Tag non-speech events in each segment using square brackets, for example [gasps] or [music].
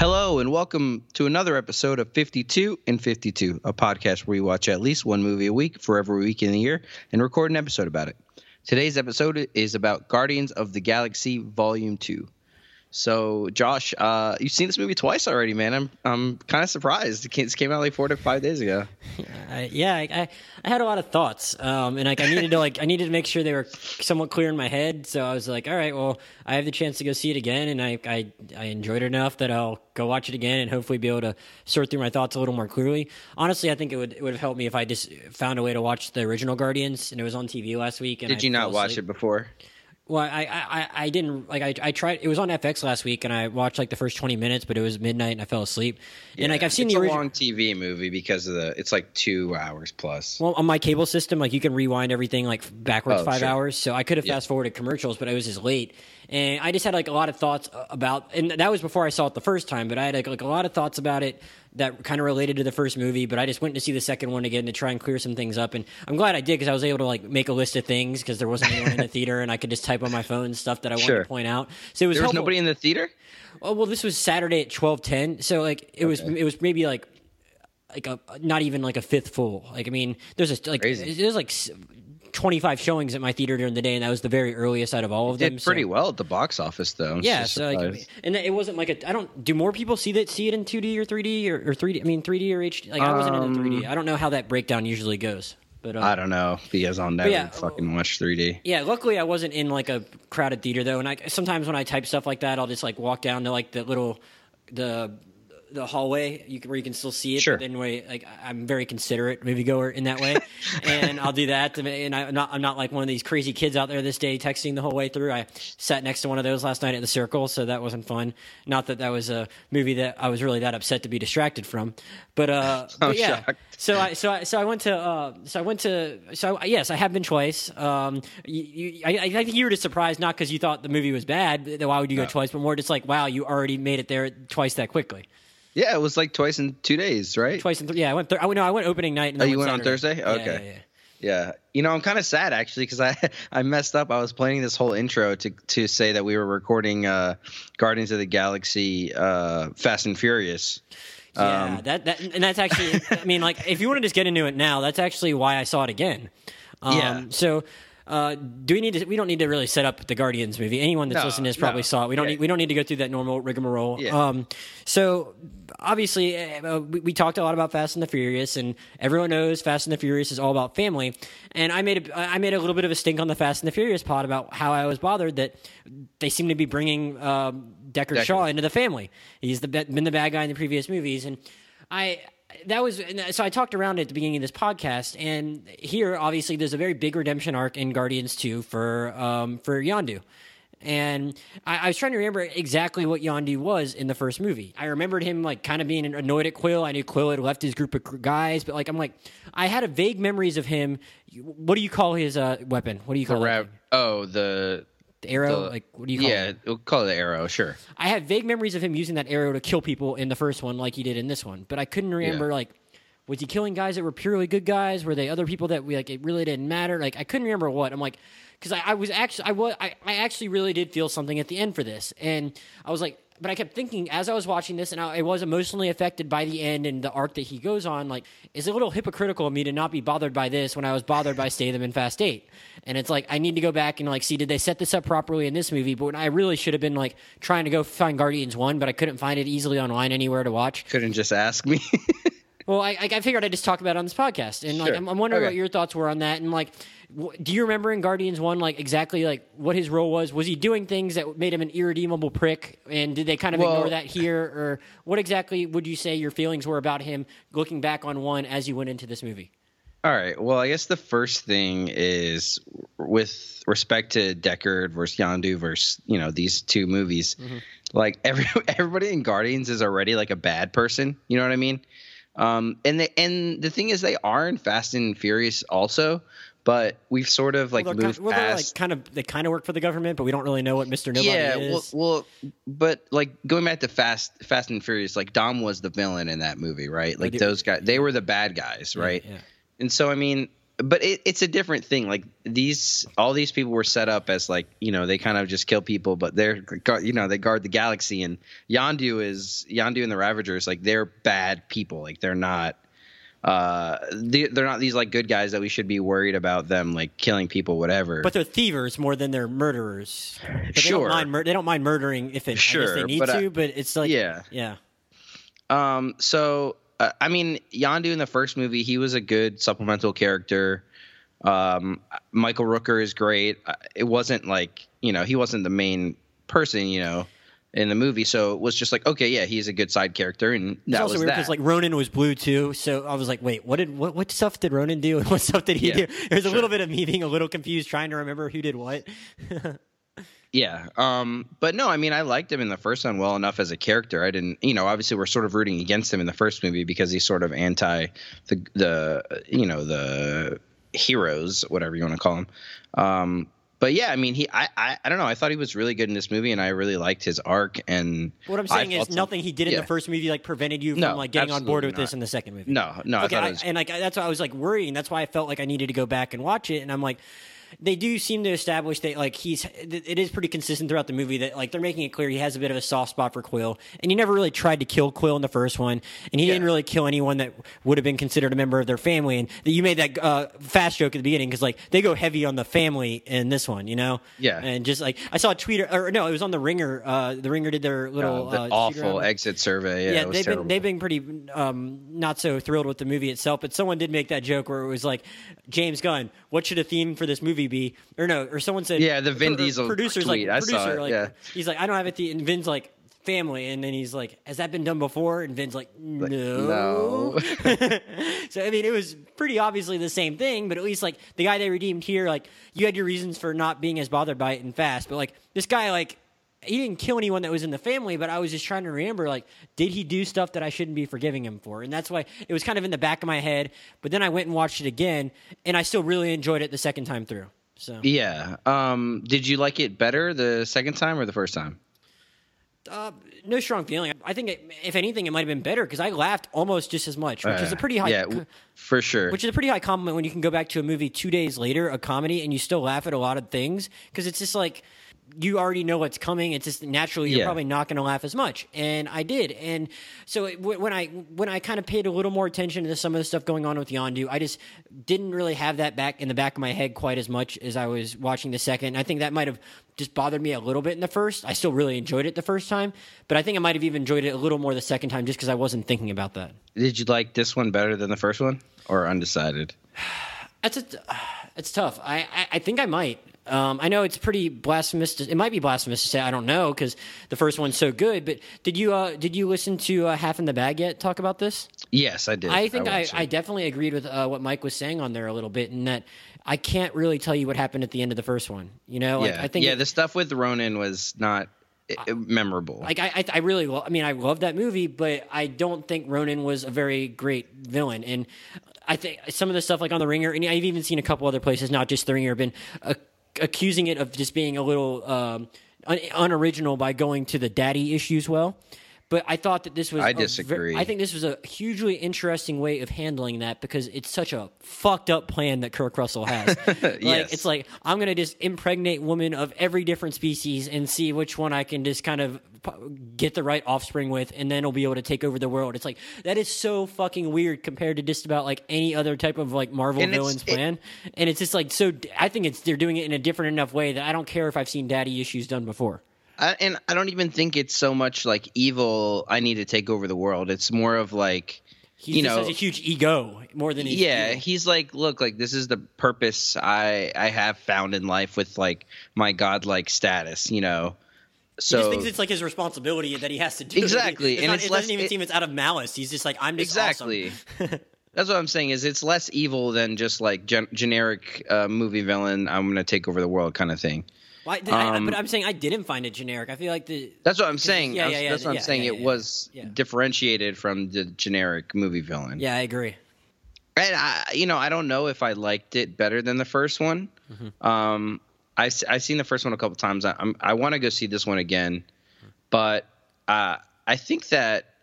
Hello, and welcome to another episode of 52 and 52, a podcast where we watch at least one movie a week for every week in the year and record an episode about it. Today's episode is about Guardians of the Galaxy Volume 2. So, Josh, uh, you've seen this movie twice already, man. I'm I'm kind of surprised. It came, out like four to five days ago. [laughs] Uh, yeah, I, I, I had a lot of thoughts, um, and like I needed to like I needed to make sure they were somewhat clear in my head. So I was like, all right, well, I have the chance to go see it again, and I I, I enjoyed it enough that I'll go watch it again and hopefully be able to sort through my thoughts a little more clearly. Honestly, I think it would it would have helped me if I just found a way to watch the original Guardians, and it was on TV last week. And Did I you not watch asleep. it before? Well, I, I, I didn't like I, I tried. It was on FX last week, and I watched like the first twenty minutes, but it was midnight, and I fell asleep. and like I've seen it's the a long TV movie because of the. It's like two hours plus. Well, on my cable system, like you can rewind everything like backwards Oh, five sure. hours. So I could have Yeah. fast forwarded commercials, but I was just late, and I just had like a lot of thoughts uh, about. And that was before I saw it the first time, but I had like, like a lot of thoughts about it that kind of related to the first movie. But I just went to see the second one again to try and clear some things up, and I'm glad I did because I was able to like make a list of things because there wasn't anyone in the [laughs] theater, and I could just type on my phone stuff that I wanted Sure. to point out. So it was there was helpful. nobody in the theater. Oh well, this was Saturday at twelve ten, so like it was it was maybe like like a not even like a fifth full. Like I mean, there's a like Crazy. there's like twenty five showings at my theater during the day, and that was the very earliest out of all of them. Did pretty so, well at the box office, though. I'm Yeah, so like, and it wasn't like a. I don't. Do more people see that see it in two D or three D or three D? I mean, three D or HD. Like I wasn't in three D. I don't know how that breakdown usually goes, but Um, I don't know because I'll never yeah, fucking watch 3D. Yeah, luckily I wasn't in like a crowded theater though, and I sometimes when I type stuff like that, I'll just like walk down to like the little the the hallway you can, where you can still see it. Sure. But anyway, like I'm very considerate moviegoer in that way, [laughs] and I'll do that. to- And I'm not I'm not like one of these crazy kids out there this day texting the whole way through. I sat next to one of those last night at the Circle, so that wasn't fun. Not that that was a movie that I was really that upset to be distracted from, but uh, [laughs] but yeah. shocked. So I so I so I went to uh, so I went to so I- yes I have been twice. Um, you, you, I, I think you were just surprised not because you thought the movie was bad. Why would you go twice? But more just like wow, you already made it there twice that quickly. Yeah, it was like twice in two days, right? Twice in three. Yeah, I went. Th- I went. No, I went opening night. And Oh, you went on Saturday. Thursday? Yeah, Okay. yeah, yeah. Yeah, you know, I'm kind of sad actually because I [laughs] I messed up. I was planning this whole intro to to say that we were recording uh, Guardians of the Galaxy, uh, Fast and Furious. Yeah, Um, that, that and that's actually. I mean, like, if you want to just get into it now, that's actually why I saw it again. [laughs] Um, Yeah. So, uh, do we need to? We don't need to really set up the Guardians movie. Anyone that's No, listening to this probably no. saw it. We don't Yeah. need. We don't need to go through that normal rigmarole. Yeah. Um, so obviously, uh, we, we talked a lot about Fast and the Furious, and everyone knows Fast and the Furious is all about family. And I made a, I made a little bit of a stink on the Fast and the Furious pod about how I was bothered that they seem to be bringing um, Deckard Deckard. Shaw into the family. He's the been the bad guy in the previous movies, and I that was so I talked around it at the beginning of this podcast, and here obviously there's a very big redemption arc in Guardians Two for um, for Yondu. And I, I was trying to remember exactly what Yondu was in the first movie. I remembered him like kind of being annoyed at Quill. I knew Quill had left his group of guys, but like I'm like I had a vague memories of him. What do you call his uh, weapon? What do you call ra- it? oh the The arrow? the- like what do you call yeah, it? Yeah, we'll call it the arrow. Sure. I have vague memories of him using that arrow to kill people in the first one, like he did in this one. But I couldn't remember Yeah. like was he killing guys that were purely good guys? Were they other people that we like? It really didn't matter. Like I couldn't remember what. I'm like because I, I was actually I was I, I actually really did feel something at the end for this, and I was like. But I kept thinking as I was watching this, and I, I was emotionally affected by the end and the arc that he goes on. Like, it's a little hypocritical of me to not be bothered by this when I was bothered by Statham in Fast Eight. And it's like I need to go back and like see did they set this up properly in this movie? But when I really should have been like trying to go find Guardians One, but I couldn't find it easily online anywhere to watch. Couldn't just ask me. [laughs] Well, I, I I figured I'd just talk about it on this podcast, and like Sure. I'm, I'm wondering Okay. what your thoughts were on that, and like, do you remember in Guardians One, like exactly like what his role was? Was he doing things that made him an irredeemable prick, and did they kind of Well- ignore that here, or what exactly would you say your feelings were about him looking back on one as you went into this movie? All right. Well, I guess the first thing is with respect to Deckard versus Yondu versus you know these two movies. Like [laughs] every everybody in Guardians is already like a bad person. You know what I mean? Um, and the and the thing is, they are in Fast and Furious also, but we've sort of like Well, moved kind, well, they're like kind of they kind of work for the government, but we don't really know what Mister Nobody yeah, is. well, well, but like going back to Fast, Fast and Furious, like Dom was the villain in that movie, right? Like those guys, they were the bad guys, right? yeah. And so, I mean, but it, it's a different thing. Like these, all these people were set up as like you know they kind of just kill people, but they're you know they guard the galaxy. And Yondu is Yondu and the Ravagers like they're bad people. Like they're not. Uh, they, they're not these like good guys that we should be worried about them like killing people, whatever. But they're thievers more than they're murderers. But they Sure. Don't mind mur- they don't mind murdering if it, Sure, they need but I- to, but it's like yeah. yeah. Um, so uh, I mean, Yondu in the first movie, he was a good supplemental character. Um, Michael Rooker is great. Uh, It wasn't like you know he wasn't the main person, you know, in the movie. So it was just like okay, yeah, he's a good side character, and that It's that also was weird because like Ronan was blue too, so I was like, wait, what did what what stuff did Ronan do [laughs] and what stuff did he Yeah, do? There's a little bit of me being a little confused, trying to remember who did what. [laughs] Yeah. Um, but no, I mean, I liked him in the first one well enough as a character. I didn't, you know, obviously we're sort of rooting against him in the first movie because he's sort of anti the, the, you know, the heroes, whatever you want to call them. Um, but yeah, I mean, he, I, I, I don't know. I thought he was really good in this movie, and I really liked his arc. And What I'm saying is nothing he did in yeah. the first movie like prevented you from No, like getting on board with absolutely this in the second movie. No, no, okay, I I- was, and like that's why I was like worrying. That's why I felt like I needed to go back and watch it. And I'm like, they do seem to establish that like he's it is pretty consistent throughout the movie that like they're making it clear he has a bit of a soft spot for Quill, and he never really tried to kill Quill in the first one, and he didn't really kill anyone that would have been considered a member of their family. And that you made that uh, fast joke at the beginning because like they go heavy on the family in this one, you know? Yeah. And just like I saw a tweet or no, it was on the Ringer. Uh, the Ringer did their little uh, the uh, awful exit survey. Yeah, Yeah, they've terrible. been they've been pretty um, not so thrilled with the movie itself. But someone did make that joke where it was like, James Gunn, what should a theme for this movie be? Or no, or someone said, Yeah, the Vin or- Diesel producers tweet. like I producer it, like yeah. he's like, I don't have it. theme. And Vin's like family, and then he's like, has that been done before? And Vin's like, no. no. [laughs] so I mean, it was pretty obviously the same thing, but at least like the guy they redeemed here, like you had your reasons for not being as bothered by it and Fast, but like this guy, like he didn't kill anyone that was in the family, but I was just trying to remember, like, did he do stuff that I shouldn't be forgiving him for? And that's why it was kind of in the back of my head. But then I went and watched it again, and I still really enjoyed it the second time through. So yeah. Um, did you like it better the second time or the first time? uh, no strong feeling. I think it, if anything, it might have been better because I laughed almost just as much, which is a pretty high. Uh, Yeah, for sure. which is a pretty high compliment when you can go back to a movie two days later, a comedy, and you still laugh at a lot of things because it's just like you already know what's coming. It's just naturally you're Yeah. probably not going to laugh as much, and I did. And so it, when I when I kind of paid a little more attention to some of the stuff going on with Yondu, I just didn't really have that back in the back of my head quite as much as I was watching the second. I think that might have just bothered me a little bit in the first. I still really enjoyed it the first time, but I think I might have even enjoyed it a little more the second time just because I wasn't thinking about that. Did you like this one better than the first one or undecided? [sighs] That's a, it's [sighs] tough. I, I, I think I might. Um, I know it's pretty blasphemous. To, it might be blasphemous to say. I don't know because the first one's so good. But did you uh, did you listen to uh, Half in the Bag yet? Talk about this. Yes, I did. I think I, watched I, definitely agreed with uh, what Mike was saying on there a little bit, in that I can't really tell you what happened at the end of the first one. You know, like yeah, I think yeah. it- the stuff with Ronan was not i- i- memorable. like I, I, I really, lo- I mean, I love that movie, but I don't think Ronan was a very great villain. And I think some of the stuff, like on the Ringer, and I've even seen a couple other places, not just the Ringer, been uh, accusing it of just being a little um, un- unoriginal by going to the daddy issues. Well. But I thought that this was. I a ver- disagree. I think this was a hugely interesting way of handling that because it's such a fucked up plan that Kurt Russell has. [laughs] like, Yes. It's like I'm gonna just impregnate women of every different species and see which one I can just kind of get the right offspring with, and then I'll be able to take over the world. It's like that is so fucking weird compared to just about like any other type of like Marvel And villain's it- plan. and it's just like so. I think it's they're doing it in a different enough way that I don't care if I've seen daddy issues done before. I, and I don't even think it's so much like evil. I need to take over the world. It's more of like, He you know, has a huge ego more than he's yeah. evil. He's like, look, like this is the purpose I I have found in life with like my godlike status. You know, He so just thinks it's like his responsibility that he has to do. Exactly, It's and not- it less- doesn't even it- seem it's out of malice. He's just like I'm just awesome. exactly. [laughs] That's what I'm saying. Is it's less evil than just like gen- generic uh, movie villain. I'm gonna take over the world kind of thing. Well, I- I- Um, but I'm saying I didn't find it generic. I feel like the That's what I'm saying. yeah, was- yeah, yeah, that's what I'm yeah, saying. yeah, it was yeah. differentiated from the generic movie villain. yeah, I agree. And I, you know, I don't know if I liked it better than the first one. Mm-hmm. Um, I s- I seen the first one a couple times. I, I'm, I want to go see this one again, but uh, I think that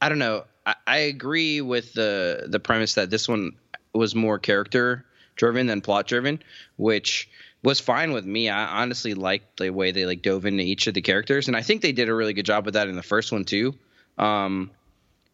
I don't know. I, I agree with the the premise that this one was more character driven than plot driven, which was fine with me. I honestly liked the way they like dove into each of the characters, and I think they did a really good job with that in the first one too. Um,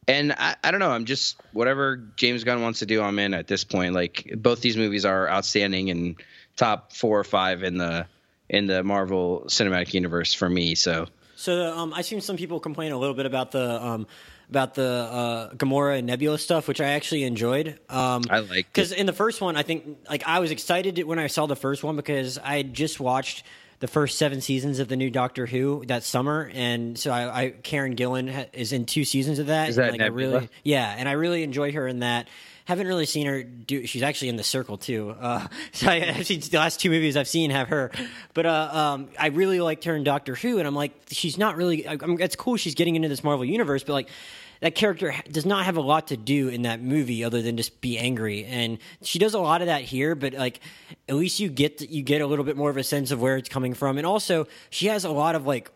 and I, I don't know. I'm just whatever James Gunn wants to do. I'm in at this point. Like both these movies are outstanding and top four or five in the in the Marvel Cinematic Universe for me. So So um, I've seen some people complain a little bit about the um, about the uh, Gamora and Nebula stuff, which I actually enjoyed. Um, I like because in the first one, I think like I was excited when I saw the first one because I had just watched the first seven seasons of the new Doctor Who that summer, and so I, I Karen Gillan ha- is in two seasons of that. Is that and, like, I Nebula? really, yeah, and I really enjoy her in that. Haven't really seen her do. She's actually in the Circle too. Uh, [laughs] so I, seen the last two movies I've seen have her, but uh, um, I really liked her in Doctor Who, and I'm like, she's not really. I, it's cool she's getting into this Marvel universe, but like. That character does not have a lot to do in that movie other than just be angry, and she does a lot of that here. But like, at least you get you get a little bit more of a sense of where it's coming from, and also she has a lot of like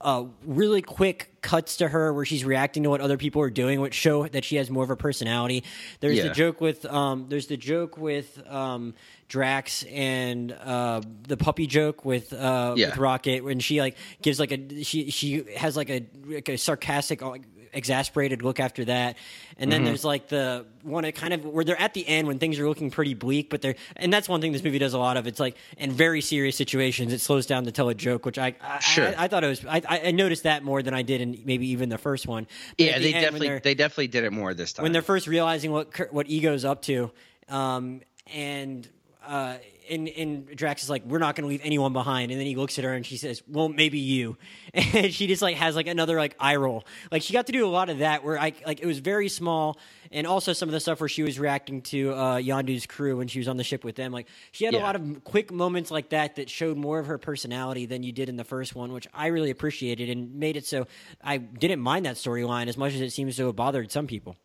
uh, really quick cuts to her where she's reacting to what other people are doing, which show that she has more of a personality. There's the joke with um, there's the joke with um, Drax and uh, the puppy joke with uh, Yeah. with Rocket when she like gives like a she she has like a like a sarcastic. uh, Exasperated look after that, and then there's like the one that kind of where they're at the end when things are looking pretty bleak, but they're and that's one thing this movie does a lot of. It's like in very serious situations, it slows down to tell a joke, which I I, Sure. I, I thought it was I, I noticed that more than I did in maybe even the first one. But yeah, the they definitely they're- definitely did it more this time. when they're first realizing what what ego's up to, um, and uh, and and Drax is like, "We're not going to leave anyone behind," and then he looks at her and she says, "Well, maybe you," [laughs] and she just like has like another like eye roll. Like she got to do a lot of that where I like it was very small, and also some of the stuff where she was reacting to uh, Yondu's crew when she was on the ship with them. Like she had a lot of quick moments like that that showed more of her personality than you did in the first one, which I really appreciated and made it so I didn't mind that storyline as much as it seems to have bothered some people.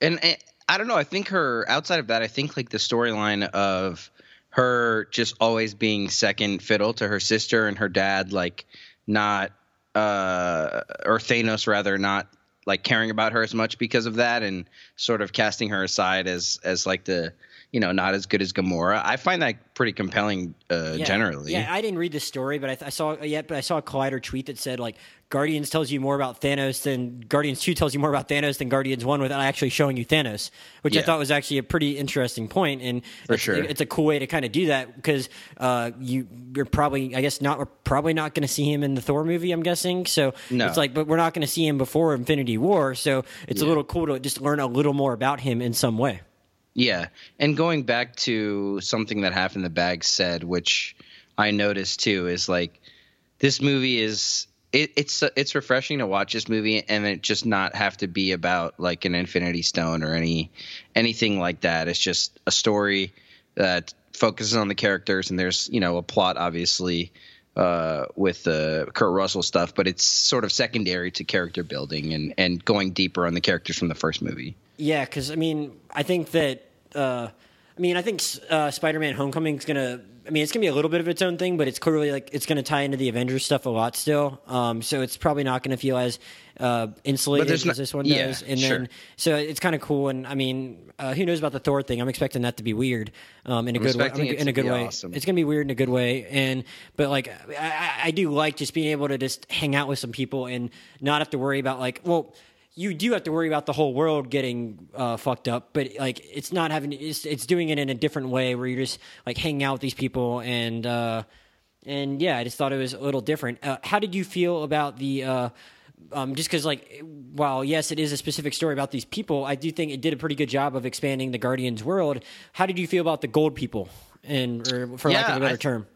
and, and I don't know. I think her outside of that, I think like the storyline of her just always being second fiddle to her sister and her dad, like not uh or Thanos rather not like caring about her as much because of that and sort of casting her aside as as like the you know not as good as Gamora. I find that pretty compelling uh Yeah. generally. Yeah, I didn't read the story, but I, th- I saw yet, but I saw a Collider tweet that said like Guardians tells you more about Thanos than Guardians Two tells you more about Thanos than Guardians One without actually showing you Thanos, which I thought was actually a pretty interesting point, and For it's, sure. it's a cool way to kind of do that because uh, you you're probably I guess not we're probably not going to see him in the Thor movie. I'm guessing so. No. It's like, but we're not going to see him before Infinity War, so it's a little cool to just learn a little more about him in some way. Yeah, and going back to something that half in the bag said, which I noticed too, is like this movie is it, it's it's refreshing to watch this movie and it just not have to be about like an Infinity Stone or any anything like that. It's just a story that focuses on the characters and there's you know a plot obviously uh, with the Kurt Russell stuff, but it's sort of secondary to character building and and going deeper on the characters from the first movie. Yeah, because I mean, I think that. Uh, I mean, I think uh, Spider-Man: Homecoming is gonna. I mean, it's gonna be a little bit of its own thing, but it's clearly like it's gonna tie into the Avengers stuff a lot still. Um, so it's probably not gonna feel as uh, insulated as not- this one yeah, does. And sure. then, so it's kind of cool. And I mean, uh, who knows about the Thor thing? I'm expecting that to be weird um, in a good way. expecting it in a good way. awesome. It's gonna be weird in a good way. And but like, I, I- I do like just being able to just hang out with some people and not have to worry about like, well you do have to worry about the whole world getting uh, fucked up, but like it's not having it's, it's doing it in a different way where you're just like hanging out with these people and uh, and yeah, I just thought it was a little different. Uh, how did you feel about the? Um, just because, like, while yes, it is a specific story about these people, I do think it did a pretty good job of expanding the Guardians world. How did you feel about the Gold people, and or for lack of a better I- term?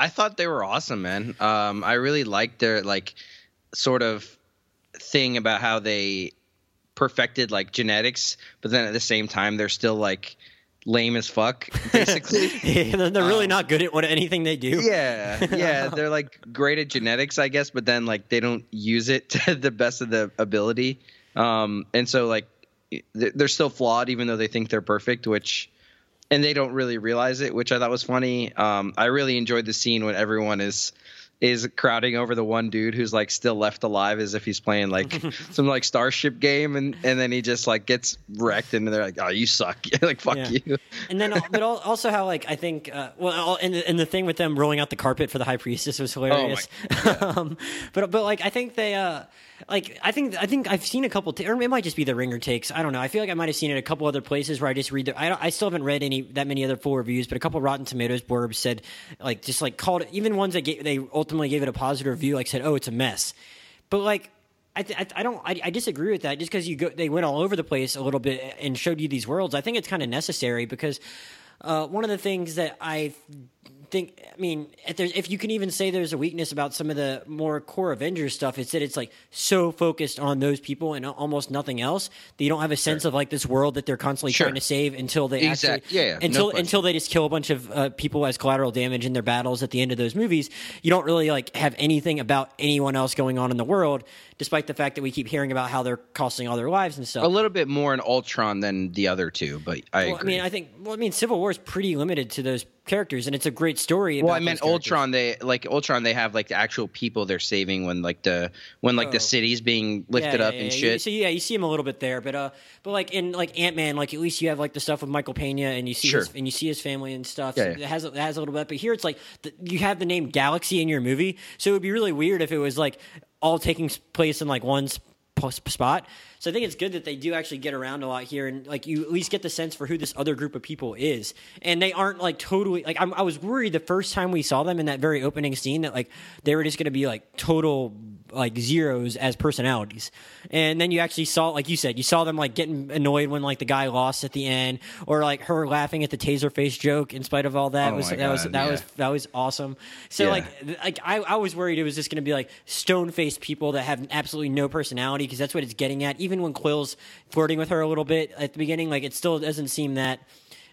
I thought they were awesome, man. Um, I really liked their like sort of thing about how they perfected like genetics, but then at the same time they're still like lame as fuck, [laughs] basically. Yeah, they're really not good at what anything they do. Um, yeah, yeah, [laughs] they're like great at genetics, I guess, but then like they don't use it [laughs] to the best of the ability. Um, and so like they're they're still flawed, even though they think they're perfect, which and they don't really realize it, which I thought was funny. Um, I really enjoyed the scene when everyone is is crowding over the one dude who's like still left alive as if he's playing like [laughs] some like starship game and and then he just like gets wrecked and they're like oh you suck [laughs] like fuck Yeah. you And then, but also how like I think, uh, well, and the, and the thing with them rolling out the carpet for the high priestess was hilarious. [laughs] um, but but like I think they, uh, like I think I think I've seen a couple, t- or it might just be the ringer takes. I don't know. I feel like I might have seen it a couple other places where I just read. The, I I still haven't read any that many other full reviews, but a couple Rotten Tomatoes blurbs said like just like called it, even ones that gave, they ultimately gave it a positive review, like said, oh, it's a mess. But like I, th- I, I don't I, I disagree with that just because you go they went all over the place a little bit and showed you these worlds i think it's kind of necessary because uh, one of the things that i think i mean if, there's, if you can even say there's a weakness about some of the more core avengers stuff it's that it's like so focused on those people and almost nothing else that you don't have a sense of like this world that they're constantly Sure. trying to save until they Exact- actually yeah, yeah, until question. until they just kill a bunch of uh, people as collateral damage in their battles at the end of those movies you don't really like have anything about anyone else going on in the world despite the fact that we keep hearing about how they're costing all their lives and stuff a little bit more in ultron than the other two but i well, I mean, I think. Well, I mean, Civil War is pretty limited to those characters, and it's a great story. well i meant ultron they like ultron they have like the actual people they're saving when like the when like Oh. the city's being lifted yeah, up yeah, and yeah. shit You, so yeah, you see him a little bit there, but uh, but like in like Ant Man, like at least you have like the stuff with Michael Pena, and you see Sure. his, and you see his family and stuff. Yeah, So yeah. It has it has a little bit, but here it's like the, you have the name Galaxy in your movie, so it would be really weird if it was like all taking place in like one sp- sp- spot. So I think it's good that they do actually get around a lot here, and like you at least get the sense for who this other group of people is, and they aren't like totally like I'm, I was worried the first time we saw them in that very opening scene that like they were just going to be like total like zeros as personalities, and then you actually saw like you said you saw them like getting annoyed when like the guy lost at the end, or like her laughing at the taser face joke in spite of all that Oh was that was that yeah. was that was awesome. So Yeah. like like I, I was worried it was just going to be like stone faced people that have absolutely no personality because that's what it's getting at. Even when Quill's flirting with her a little bit at the beginning, like it still doesn't seem that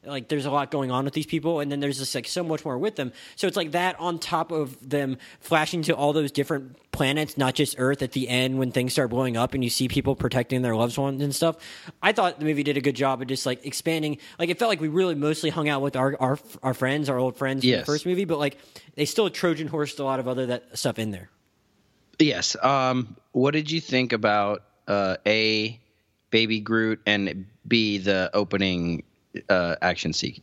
like there's a lot going on with these people and then there's just like so much more with them so it's like that on top of them flashing to all those different planets not just earth at the end when things start blowing up and you see people protecting their loved ones and stuff i thought the movie did a good job of just like expanding like it felt like we really mostly hung out with our our, our friends our old friends from Yes. the first movie but like they still trojan horsed a lot of other that stuff in there Yes. Um, what did you think about uh, a baby Groot and b the opening uh, action scene?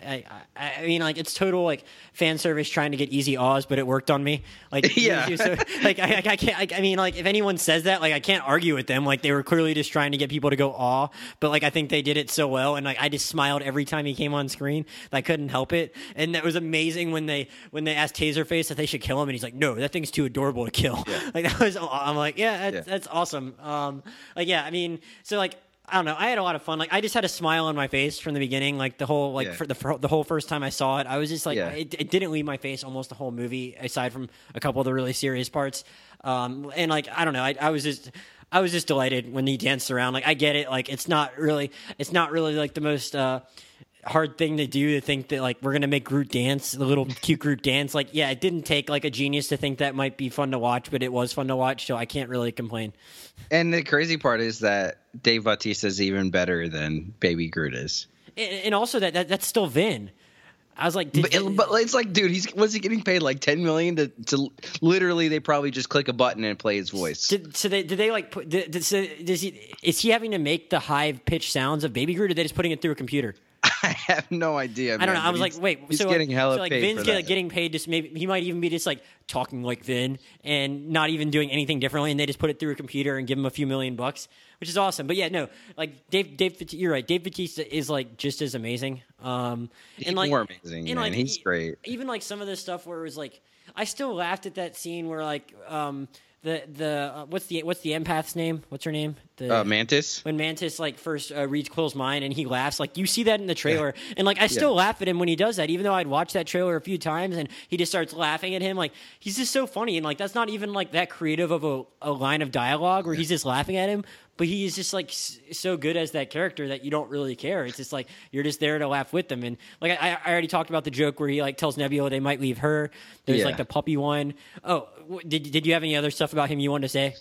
I, I, I mean, like it's total like fan service trying to get easy Oz, but it worked on me. Like, [laughs] Yeah. so, like I, I can't. Like, I mean, like if anyone says that, like I can't argue with them. Like they were clearly just trying to get people to go awe, but like I think they did it so well, and like I just smiled every time he came on screen. that I couldn't help it, and that was amazing when they when they asked Taserface that they should kill him, and he's like, "No, that thing's too adorable to kill." [laughs] Like that was. I'm like, yeah, that's, Yeah. that's awesome. Um, like yeah, I mean, so like. I don't know. I had a lot of fun. Like I just had a smile on my face from the beginning. Like the whole like Yeah. for the for the whole first time I saw it, I was just like Yeah. it, it didn't leave my face almost the whole movie, aside from a couple of the really serious parts. Um, and like I don't know, I, I was just I was just delighted when he danced around. Like I get it. Like it's not really it's not really like the most. Uh, hard thing to do to think that like we're gonna make Groot dance, the little cute Groot dance. Like, yeah, it didn't take like a genius to think that might be fun to watch, but it was fun to watch, so I can't really complain. And the crazy part is that Dave Bautista is even better than Baby Groot is. And, and also that, that that's still Vin. I was like, But, but it's like, dude, he's was he getting paid like ten million to to literally? They probably just click a button and play his voice. Did, so they, did they like put? Did, did, so does he? Is he having to make the high pitched sounds of Baby Groot, or are they just putting it through a computer? [laughs] I have no idea. I don't know. I was like, wait, he's so getting like, hella so like paid Vin's get, getting paid just maybe he might even be just like talking like Vin and not even doing anything differently, and they just put it through a computer and give him a few million bucks, which is awesome. But yeah, no, like Dave, Dave, you're right. Dave Bautista is like just as amazing. Um, He's and like more amazing, and, man. like, He's great. Even like some of the stuff where it was like, I still laughed at that scene where like um the the uh, what's the what's the empath's name? What's her name? The Uh, Mantis. when Mantis like first uh, reads Quill's mind and he laughs, like you see that in the trailer, and like I still laugh at him when he does that, even though I'd watched that trailer a few times, and he just starts laughing at him, like he's just so funny, and like that's not even like that creative of a, a line of dialogue where he's just laughing at him, but he is just like so good as that character that you don't really care. It's just like you're just there to laugh with them, and like I, I already talked about the joke where he like tells Nebula they might leave her. There's Yeah. like the puppy one. Oh, did did you have any other stuff about him you wanted to say?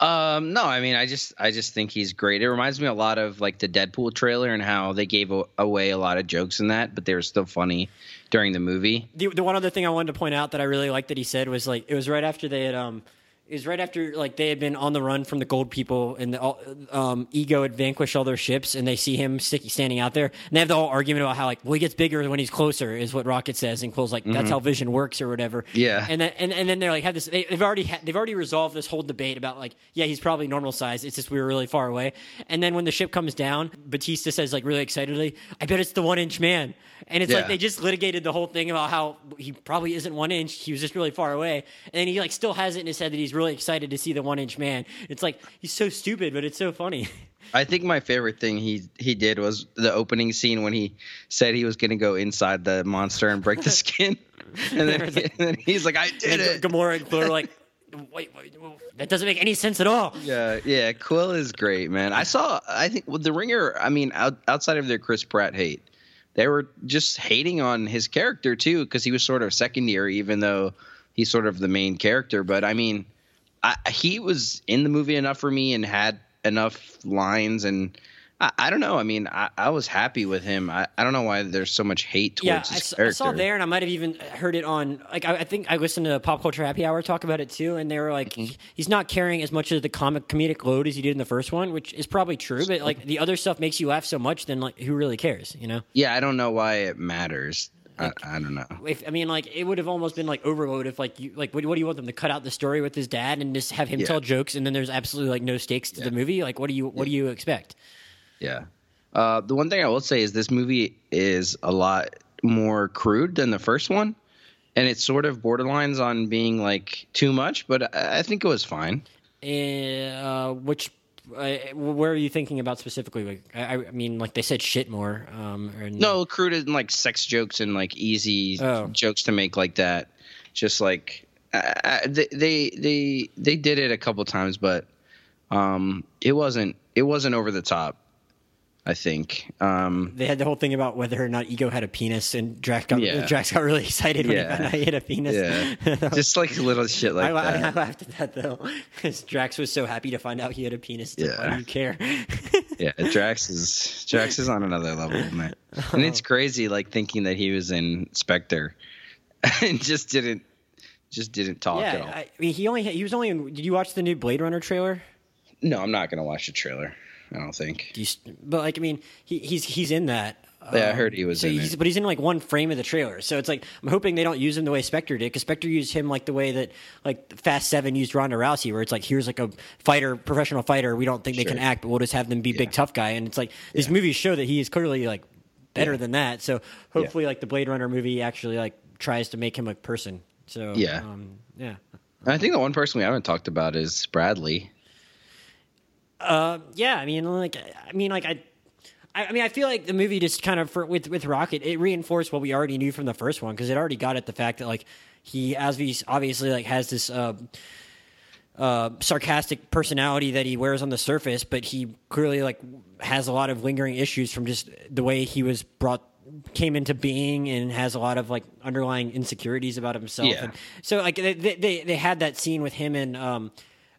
Um, no, I mean, I just, I just think he's great. It reminds me a lot of like the Deadpool trailer and how they gave a- away a lot of jokes in that, but they were still funny during the movie. The, the one other thing I wanted to point out that I really liked that he said was like it was right after they had um was right after like they had been on the run from the gold people and the um ego had vanquished all their ships and they see him sticky standing out there. And they have the whole argument about how like well he gets bigger when he's closer is what Rocket says and Quill's like that's how vision works or whatever. Yeah. and then and, and then they're like have this they, they've already ha- they've already resolved this whole debate about like yeah he's probably normal size. It's just we were really far away. And then when the ship comes down Bautista says like really excitedly I bet it's the one inch man and it's like they just litigated the whole thing about how he probably isn't one inch. He was just really far away, and then he like still has it in his head that he's really excited to see the one inch man. It's like he's so stupid, but it's so funny. [laughs] I think my favorite thing he he did was the opening scene when he said he was going to go inside the monster and break the [laughs] skin, and then, and then he's like, "I did And it." Gamora and Quill are like, wait, wait, wait, that doesn't make any sense at all. Yeah, yeah, Quill is great, man. I saw. I think with the Ringer. I mean, out, outside of their Chris Pratt hate, they were just hating on his character too because he was sort of secondary, even though he's sort of the main character. But I mean, I, he was in the movie enough for me and had enough lines and. I, I don't know. I mean, I, I was happy with him. I, I don't know why there's so much hate towards Yeah, I, his s- I character. saw there, and I might have even heard it on. Like, I, I think I listened to Pop Culture Happy Hour talk about it too, and they were like, Mm-hmm. he's not carrying as much of the comic comedic load as he did in the first one, which is probably true. But like the other stuff makes you laugh so much, then like who really cares, you know? Yeah, I don't know why it matters. I, I don't know. If I mean, like, it would have almost been like overload if, like, you like, what, what do you want them to cut out the story with his dad and just have him Yeah. tell jokes, and then there's absolutely like no stakes to the movie? Like, what do you what do you expect? Yeah. Uh, the one thing I will say is this movie is a lot more crude than the first one, and it sort of borderlines on being like too much, but I, I think it was fine. Uh, which uh, where are you thinking about specifically? Like, I, I mean, like they said shit more. Um, or No, crude in like sex jokes and like easy Oh. jokes to make like that. Just like uh, they, they they they did it a couple times, but um, it wasn't it wasn't over the top. I think. Um, They had the whole thing about whether or not Ego had a penis, and Drax got Yeah. Drax got really excited when he found out he had a penis. yeah, [laughs] just like little shit like I, that. I laughed at that though, because Drax was so happy to find out he had a penis. Like, Why Yeah. do you care? [laughs] Yeah, Drax is Drax is on another level, man. [laughs] And it's crazy, like thinking that he was in Spectre, and just didn't, just didn't talk at all. I, I mean, he only he was only. In, did you watch the new Blade Runner trailer? no, I'm not gonna watch the trailer. I don't think. Do you, but like, I mean, he, he's he's in that. Yeah, I Um, heard he was So in he's, but he's in like one frame of the trailer. So it's like I'm hoping they don't use him the way Spectre did, because Spectre used him like the way that like Fast Seven used Ronda Rousey, where it's like here's like a fighter, professional fighter. We don't think they can act, but we'll just have them be big tough guy. And it's like these movies show that he is clearly like better than that. So hopefully, like the Blade Runner movie actually like tries to make him a person. So Yeah. um, yeah. I think the one person we haven't talked about is Bradley. Uh, yeah, I mean, like, I mean, like, I, I mean, I feel like the movie just kind of for, with with Rocket, it reinforced what we already knew from the first one because it already got at the fact that like he, as we obviously like has this. Uh, uh, sarcastic personality that he wears on the surface, but he clearly like has a lot of lingering issues from just the way he was brought came into being and has a lot of like underlying insecurities about himself. Yeah. And so like they, they they had that scene with him and um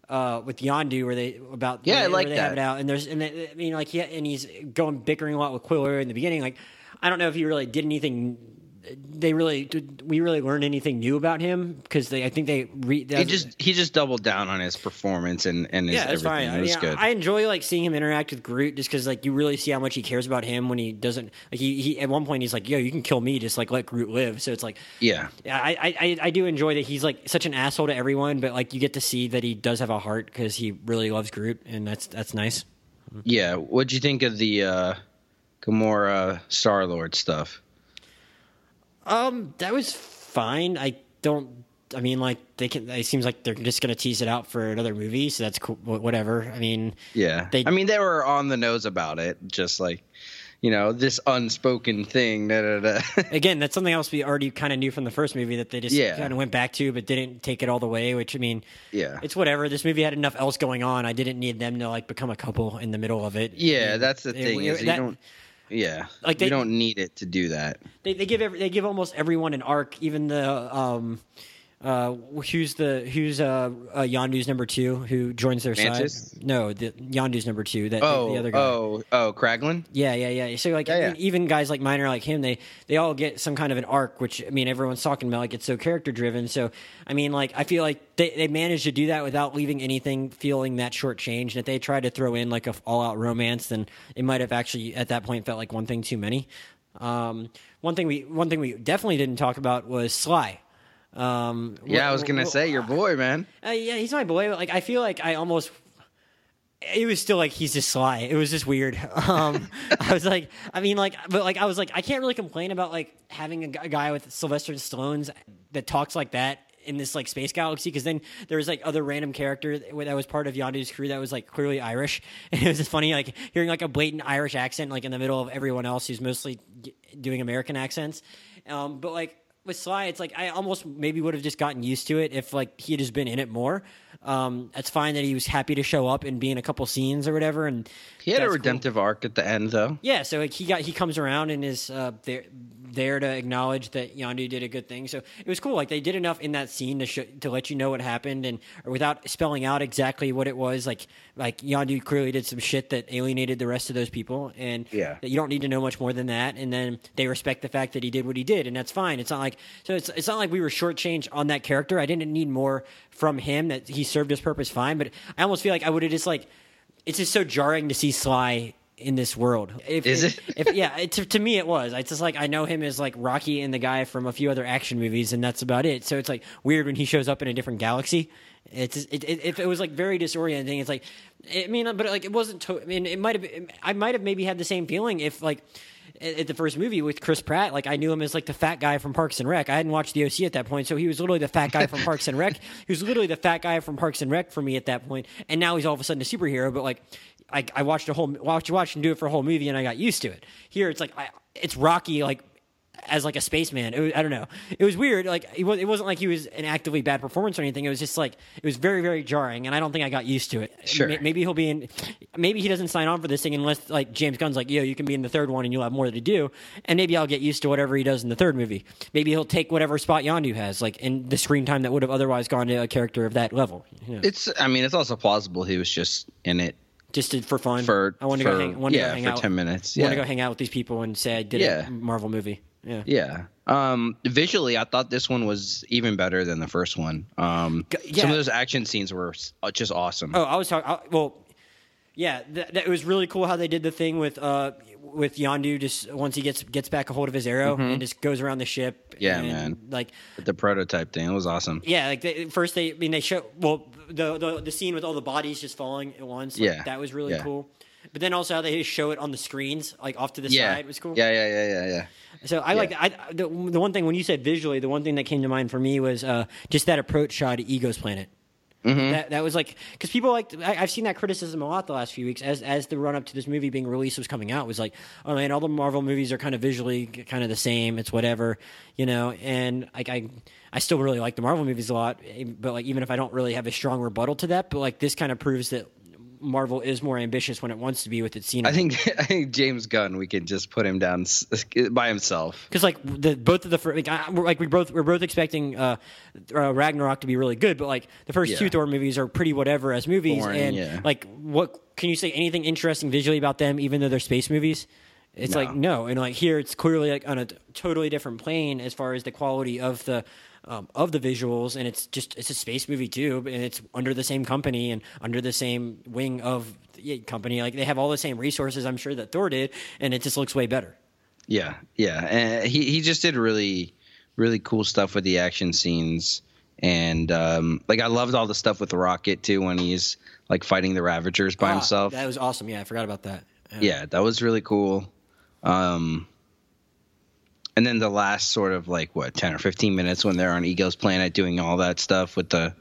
uh with Yondu where they about Yeah, I where like they have that. it out and there's and they, I mean like yeah and he's going bickering a lot with Quiller in the beginning like I don't know if he really did anything they really did we really learn anything new about him because they I think they re, He just he just doubled down on his performance and and his yeah, that's everything. fine. It was I, mean, good. I enjoy like seeing him interact with Groot just because like you really see how much he cares about him when he doesn't like he, he at one point he's like yo you can kill me just like let Groot live so it's like yeah, yeah I, I I- I do enjoy that he's like such an asshole to everyone but like you get to see that he does have a heart because he really loves Groot and that's that's nice. yeah. What'd you think of the uh, Gamora Star Lord stuff? Um, that was fine. I don't. I mean, like they can. It seems like they're just gonna tease it out for another movie, so that's cool. Whatever. I mean, Yeah, They- I mean they were on the nose about it, just like you know this unspoken thing. Da, da, da. [laughs] again, that's something else we already kind of knew from the first movie that they just Yeah. kind of went back to, but didn't take it all the way. Which I mean, yeah, it's whatever. This movie had enough else going on. I didn't need them to like become a couple in the middle of it. yeah. And That's the it- thing it- is you don't. Yeah, Like, they- you don't need it to do that. They, they give every, they give almost everyone an arc, even the um, Uh, who's the who's uh, uh Yondu's number two who joins their Mantis? side? No, the Yondu's number two. That Oh, the other guy. oh, oh, Kraglin. Yeah, yeah, yeah. So like Yeah, yeah. even- guys like Minor like him, they they all get some kind of an arc, which I mean everyone's talking about like it's so character driven. So I mean like I feel like they they managed to do that without leaving anything feeling that shortchanged. And if they tried to throw in like a all out romance, then it might have actually at that point felt like one thing too many. Um, one thing we one thing we definitely didn't talk about was Sly. Um, Yeah, I was gonna wh- say your boy, man. uh, yeah, he's my boy. Like, I feel like I almost. It was still like he's just sly. It was just weird. [laughs] Um, I was like, I mean, like, but like, I was like, I can't really complain about like having a, guy with Sylvester Stallone's that talks like that in this like space galaxy. Because then there was like other random character that that was part of Yondu's crew that was like clearly Irish, [laughs] and it was just funny like hearing like a blatant Irish accent like in the middle of everyone else who's mostly doing American accents. Um, but like with Sly, it's like I almost maybe would have just gotten used to it if like he had just been in it more. Um, it's fine that he was happy to show up and be in a couple scenes or whatever. And He had a that's cool. redemptive arc at the end, though. Yeah, so like he got he comes around and is uh, there there to acknowledge that Yondu did a good thing. So it was cool. Like they did enough in that scene to sh- to let you know what happened and or without spelling out exactly what it was. Like like Yondu clearly did some shit that alienated the rest of those people, and Yeah. that you don't need to know much more than that. And then they respect the fact that he did what he did, and that's fine. It's not like so it's it's not like we were shortchanged on that character. I didn't need more from him. That he served his purpose fine, but I almost feel like I would have just like it's just so jarring to see Sly in this world. If, Is if- it? if, yeah, it, to, to me it was. It's just like I know him as like Rocky and the guy from a few other action movies, and that's about it. So it's like weird when he shows up in a different galaxy. It's it, it, if it was like very disorienting. It's like I mean, but like it wasn't. To, I mean, it might have. I might have maybe had the same feeling if like. At the first movie with Chris Pratt, like I knew him as like the fat guy from Parks and Rec. I hadn't watched the OC at that point, so he was literally the fat guy from [laughs] Parks and Rec. He was literally the fat guy from Parks and Rec for me at that point, and now he's all of a sudden a superhero. But like, I, I watched a whole watched watched him do it for a whole movie, and I got used to it. Here, it's like I, it's Rocky, like as like a spaceman. It was, I don't know. It was weird. Like it, was, it wasn't like he was an actively bad performance or anything. It was just like it was very very jarring, and I don't think I got used to it. Sure. May- Maybe he'll be in. Maybe he doesn't sign on for this thing unless like James Gunn's like, yo, you can be in the third one and you'll have more to do. And maybe I'll get used to whatever he does in the third movie. Maybe he'll take whatever spot Yondu has, like in the screen time that would have otherwise gone to a character of that level. You know, It's. I mean, it's also plausible he was just in it just to, for fun. for. I want to go hang. Want to yeah, go hang for out. ten minutes. I want to go hang out with these people and say I did Yeah. a Marvel movie. Yeah. Yeah. Um, visually, I thought this one was even better than the first one. Um, G- some of those action scenes were uh, just awesome. Oh, I was talking. Well, yeah, that it was really cool how they did the thing with uh with Yondu. Just once he gets gets back a hold of his arrow and just goes around the ship. Mm-hmm. Yeah, and, man. Like The prototype thing, it was awesome. yeah, like they, first they I mean they show well the, the the scene with all the bodies just falling at once. like, Yeah. that was really Yeah. cool. But then also how they show it on the screens, like off to the Yeah, side, was cool. Yeah, yeah, yeah, yeah, yeah. So I like I the, the one thing when you said visually, the one thing that came to mind for me was uh, just that approach shot at Ego's planet. Mm-hmm. That that was like because people like I, I've seen that criticism a lot the last few weeks as as the run up to this movie being released was coming out was like oh man all the Marvel movies are kind of visually kind of the same it's whatever you know and like I I still really like the Marvel movies a lot eh, but like even if I don't really have a strong rebuttal to that but like this kind of proves that Marvel is more ambitious when it wants to be with its scenery. I think [laughs] I think James Gunn, we can just put him down [laughs] by himself. because like the both of the first, like, I, we're, like we both we're both expecting uh, uh, Ragnarok to be really good, but like the first Yeah. two Thor movies are pretty whatever as movies, Boring, and yeah. like what can you say anything interesting visually about them, even though they're space movies? It's No. like no, and like here it's clearly like on a t- totally different plane as far as the quality of the. Um, of the visuals, and it's just it's a space movie too, and it's under the same company and under the same wing of the company. Like they have all the same resources, I'm sure that Thor did, and it just looks way better. Yeah, yeah. And he he just did really really cool stuff with the action scenes. And um, like I loved all the stuff with the rocket too when he's like fighting the Ravagers by Ah, himself. That was awesome. Yeah, I forgot about that. yeah, that was really cool. Um, and then the last sort of like what ten or fifteen minutes when they're on Ego's planet doing all that stuff with the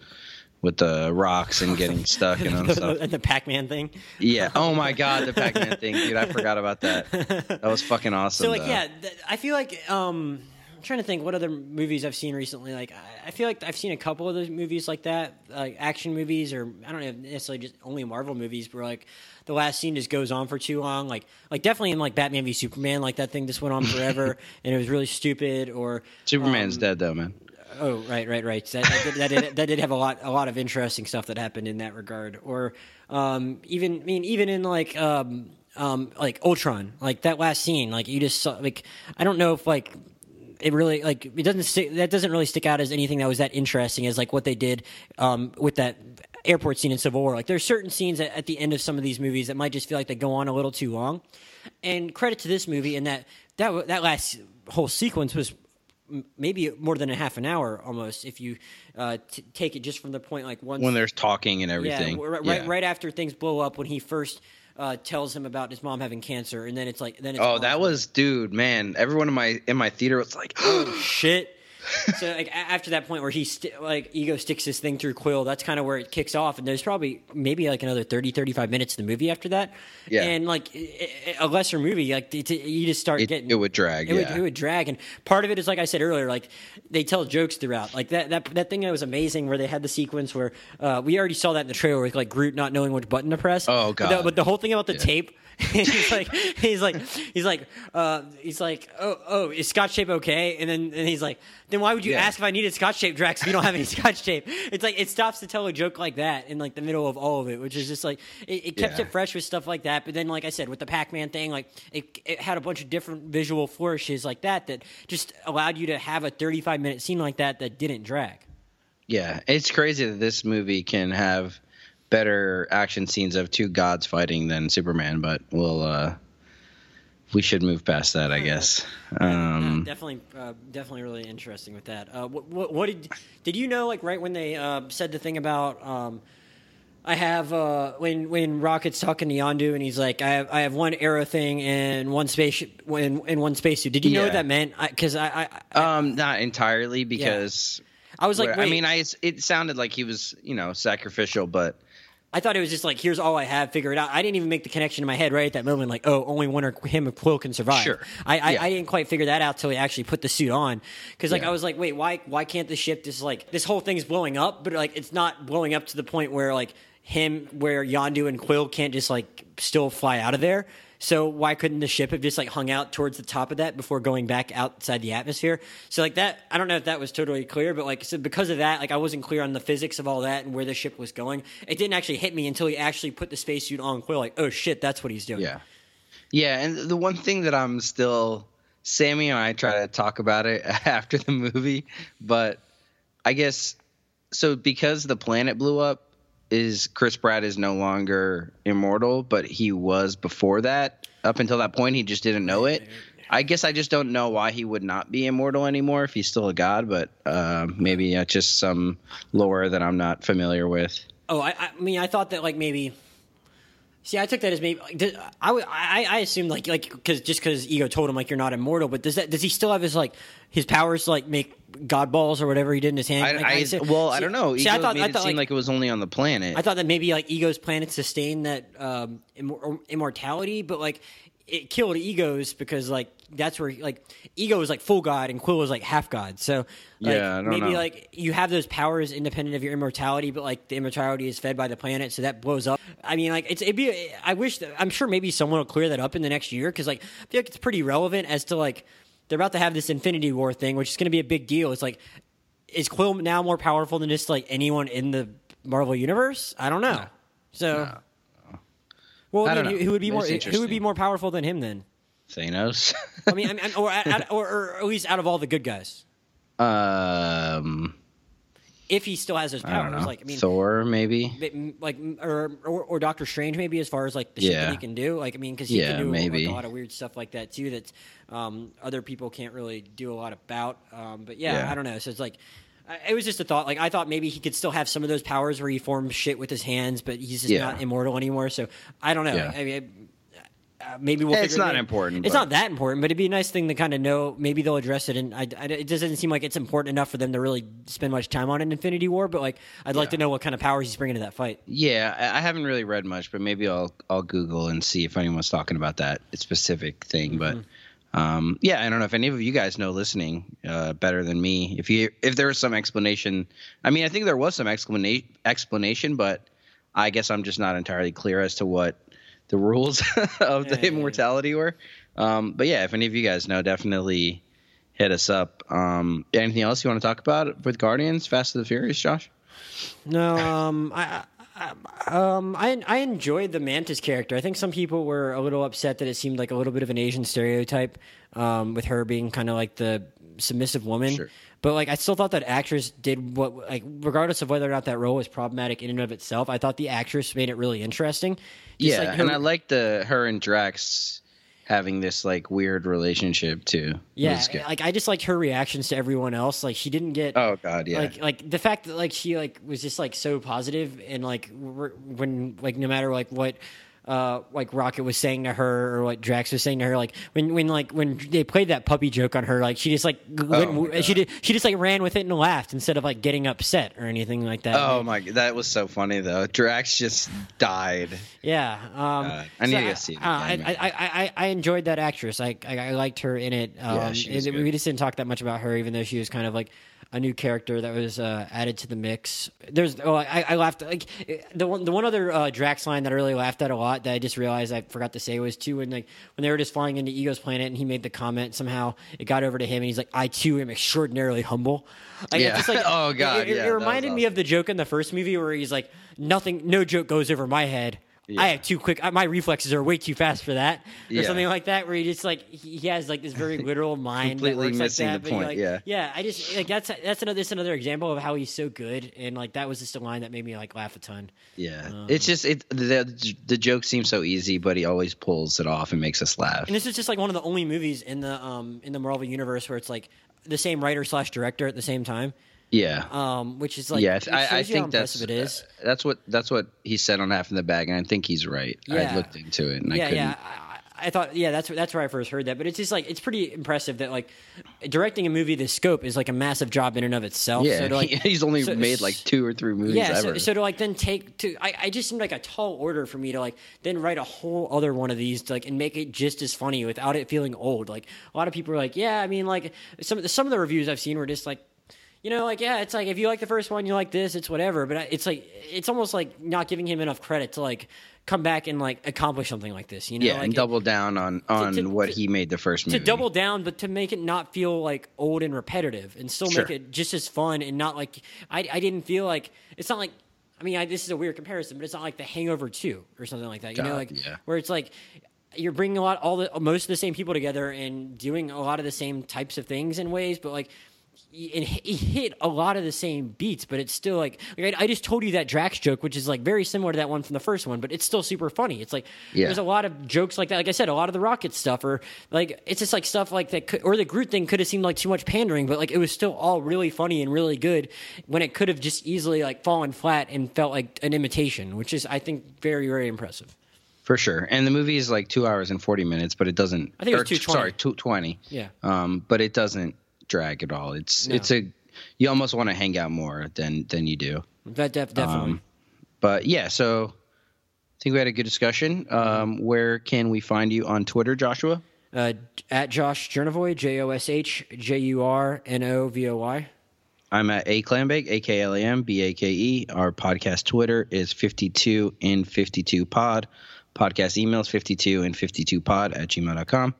with the rocks and getting [laughs] stuck and all that stuff. and the Pac-Man thing. Yeah. Oh my God, the Pac-Man thing, dude! I forgot about that. That was fucking awesome. [laughs] So like, though. yeah, th- I feel like um, trying to think what other movies I've seen recently. Like, I, I feel like I've seen a couple of those movies like that, like action movies, or I don't know necessarily just only Marvel movies, where like the last scene just goes on for too long. Like, like definitely in like Batman v Superman, like that thing just went on forever, [laughs] and it was really stupid. Or Superman's um, dead though, man. Oh, right, right, right. That, that, did, that, did, that did have a lot, a lot of interesting stuff that happened in that regard. Or um, even, I mean, even in like, um, um, like Ultron, like that last scene, like you just saw, like I don't know if like it really like it doesn't stick. That doesn't really stick out as anything that was that interesting as like what they did um, with that airport scene in Civil War. Like there's certain scenes at, at the end of some of these movies that might just feel like they go on a little too long. And credit to this movie in that that that last whole sequence was maybe more than a half an hour almost if you uh, t- take it just from the point like once when there's talking and everything. Yeah, right, right, right after things blow up when he first uh, tells him about his mom having cancer, and then it's like then it's oh that was dude man everyone in my in my theater was like oh [gasps] shit so like after that point where he st- like ego sticks his thing through quill that's kind of where it kicks off and there's probably maybe like another 30 35 minutes of the movie after that. Yeah. And like a lesser movie like you just start getting it would drag it, yeah. would, it would drag and part of it is like i said earlier like they tell jokes throughout. Like that that, that thing that was amazing where they had the sequence where uh, we already saw that in the trailer with like groot not knowing which button to press. Oh god but the, but the whole thing about the yeah. tape [laughs] he's like he's like he's like uh, he's like oh oh is scotch tape okay? And then and he's like then why would you yeah. ask if I needed scotch tape Drax if you don't have any [laughs] scotch tape it's like it stops to tell a joke like that in like the middle of all of it which is just like it, it kept yeah. it fresh with stuff like that but then like I said with the Pac-Man thing like it, it had a bunch of different visual flourishes like that that just allowed you to have a 35 minute scene like that that didn't drag yeah it's crazy that this movie can have better action scenes of two gods fighting than Superman, but we'll uh, we should move past that, I guess. Um, yeah, definitely, uh, definitely, really interesting with that. Uh, what, what, what, did did you know? Like right when they uh, said the thing about. Um, I have uh, when when Rocket's talking to Yondu and he's like, I have I have one arrow thing and one space in, in one spacesuit. Did you yeah. know what that meant? Because I, I, I, um not entirely because yeah. I was like, I mean, I it sounded like he was you know sacrificial, but I thought it was just like, here's all I have, figure it out. I didn't even make the connection in my head right at that moment, like, oh, only one or him or Quill can survive. Sure. I, I, yeah. I didn't quite figure that out till he actually put the suit on. Because like yeah. I was like, wait, why why can't the ship just like this whole thing's blowing up, but like it's not blowing up to the point where like him where Yondu and Quill can't just like still fly out of there. So why couldn't the ship have just like hung out towards the top of that before going back outside the atmosphere? So like that, I don't know if that was totally clear, but like so because of that, like I wasn't clear on the physics of all that and where the ship was going. It didn't actually hit me until he actually put the spacesuit on Quill. Like, oh shit, that's what he's doing. Yeah, yeah. And the one thing that I'm still, Sammy and I try to talk about it [laughs] after the movie, but I guess so because the planet blew up is Chris Pratt is no longer immortal, but he was before that. Up until that point, he just didn't know it. I guess I just don't know why he would not be immortal anymore if he's still a god, but uh, maybe just some lore that I'm not familiar with. Oh, I, I mean, I thought that like maybe See, I took that as maybe. I I, I assumed like like because just because ego told him like you're not immortal, but does that does he still have his like his powers like make god balls or whatever he did in his hand? I, like, I, I well, see, I don't know. See, I thought, made I it thought, seem like, like, it was only on the planet. I thought that maybe like ego's planet sustained that um, immortality, but like it killed egos because like that's where like ego is like full god and quill is like half god so like, yeah maybe know. like you have those powers independent of your immortality but like the immortality is fed by the planet so that blows up i mean like it's it'd be i wish that, i'm sure maybe someone will clear that up in the next year because like i feel like it's pretty relevant as to like they're about to have this infinity war thing which is going to be a big deal it's like is quill now more powerful than just like anyone in the marvel universe i don't know no. so no. Well, I, mean, who would be more who would be more powerful than him then? Thanos. I mean, I mean or, or, or at least out of all the good guys. Um, if he still has his powers, I like I mean, Thor maybe, like or, or, or Doctor Strange maybe as far as like the shit that he can do. Like I mean, because he yeah, can do maybe. Like, a lot of weird stuff like that too that um, other people can't really do a lot about. Um, but yeah, yeah, I don't know. So it's like it was just a thought. Like I thought maybe he could still have some of those powers where he forms shit with his hands, but he's just yeah. not immortal anymore. So I don't know. Yeah. I mean, uh, maybe we'll. It's not it. important. It's but. not that important, but it'd be a nice thing to kind of know. Maybe they'll address it, and I, I, it doesn't seem like it's important enough for them to really spend much time on in Infinity War. But like, I'd like to know what kind of powers he's bringing to that fight. Yeah, I haven't really read much, but maybe I'll I'll Google and see if anyone's talking about that specific thing. Mm-hmm. But um, yeah, I don't know if any of you guys know listening uh, better than me. If you if there was some explanation, I mean, I think there was some explanation explanation, but I guess I'm just not entirely clear as to what the rules [laughs] of Yeah, the yeah, yeah. immortality were. Um, but yeah, if any of you guys know, definitely hit us up. Um, anything else you want to talk about with Guardians, Fast and the Furious, Josh? No, um, [laughs] I, I, um, I, I enjoyed the Mantis character. I think some people were a little upset that it seemed like a little bit of an Asian stereotype, um, with her being kind of like the submissive woman. Sure. But like, I still thought that actress did what, like, regardless of whether or not that role was problematic in and of itself, I thought the actress made it really interesting. Just, yeah, like, her- and I like the her and Drax having this like weird relationship too. Yeah, like I just liked her reactions to everyone else. Like she didn't get oh god, yeah. like like the fact that like she like was just like so positive and like r- when like no matter like what uh like Rocket was saying to her or what Drax was saying to her like when when like when they played that puppy joke on her like she just like Oh she did she just like ran with it and laughed instead of like getting upset or anything like that. oh my, that was so funny though. Drax just died. Yeah, um, God, I need to go see it uh, I, again, I, I, I, I enjoyed that actress. I, I, I liked her in it. Um, Yeah, she was and good. we just didn't talk that much about her, even though she was kind of like a new character that was uh, added to the mix. There's, oh, I, I laughed like the one, the one other uh, Drax line that I really laughed at a lot that I just realized I forgot to say was too when like when they were just flying into Ego's planet and he made the comment somehow it got over to him and he's like, I too am extraordinarily humble. Like, it's Yeah. just, like, [laughs] Oh, God, it, it, yeah, it reminded was me of the joke in the first movie where he's like, nothing, no joke goes over my head. I have too quick. My reflexes are way too fast for that, or Yeah. something like that. Where he just like he has like this very [laughs] literal mind, Completely missing like that, the point, like, yeah. yeah. I just like that's that's another that's another example of how he's so good, and like that was just a line that made me like laugh a ton. Yeah, Um, it's just it. The the joke seems so easy, but he always pulls it off and makes us laugh. And this is just like one of the only movies in the um in the Marvel universe where it's like the same writer slash director at the same time, Yeah, um, which is like yeah. I, I shows you how think that's it is. uh, that's what that's what he said on half in the bag, and I think he's right. Yeah. I looked into it, and I yeah, couldn't. yeah. I, I thought, yeah, that's that's where I first heard that. But it's just like it's pretty impressive that like directing a movie this scope is like a massive job in and of itself. Yeah, so to, like, [laughs] he's only so- made like two or three movies yeah, ever. so, so to like then take to I, I just seemed like a tall order for me to like then write a whole other one of these to, like and make it just as funny without it feeling old. Like a lot of people are like, yeah, I mean like some of the, some of the reviews I've seen were just like. You know, like yeah, it's like if you like the first one, you like this, it's whatever. But it's like it's almost like not giving him enough credit to like come back and like accomplish something like this. You know, yeah, like and it- double down on on to- what to- he made the first movie. to double down, but to make it not feel like old and repetitive, and still Sure. make it just as fun and not like I, I didn't feel like it's not like I mean I, this is a weird comparison, but it's not like The Hangover Two or something like that. You know, like yeah. where it's like you're bringing a lot all the most of the same people together and doing a lot of the same types of things in ways, but like. It it hit a lot of the same beats, but it's still like, like I, I just told you that Drax joke, which is like very similar to that one from the first one, but it's still super funny. It's like Yeah. there's a lot of jokes like that. Like I said, a lot of the Rocket stuff, or like it's just like stuff like that, could, or the Groot thing could have seemed like too much pandering, but like it was still all really funny and really good when it could have just easily like fallen flat and felt like an imitation, which is I think very very impressive. for sure. And the movie is like two hours and forty minutes, but it doesn't. I think it's was 220. Sorry, two twenty. Yeah. Um, but it doesn't drag at all. It's No. it's a you almost want to hang out more than than you do. That def- definitely. Um, But yeah, so I think we had a good discussion. Um, where can we find you on Twitter, Joshua? uh, at Josh Jurnovoy, J O S H J U R N O V O Y. I'm at A Clambake, A K L A M B A K E. Our podcast Twitter is 52 in 52 pod. Podcast emails 52 in 52 pod at gmail.com.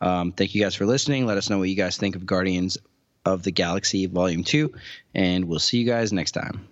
Um, thank you guys for listening. Let us know what you guys think of Guardians of the Galaxy Volume 2, and we'll see you guys next time.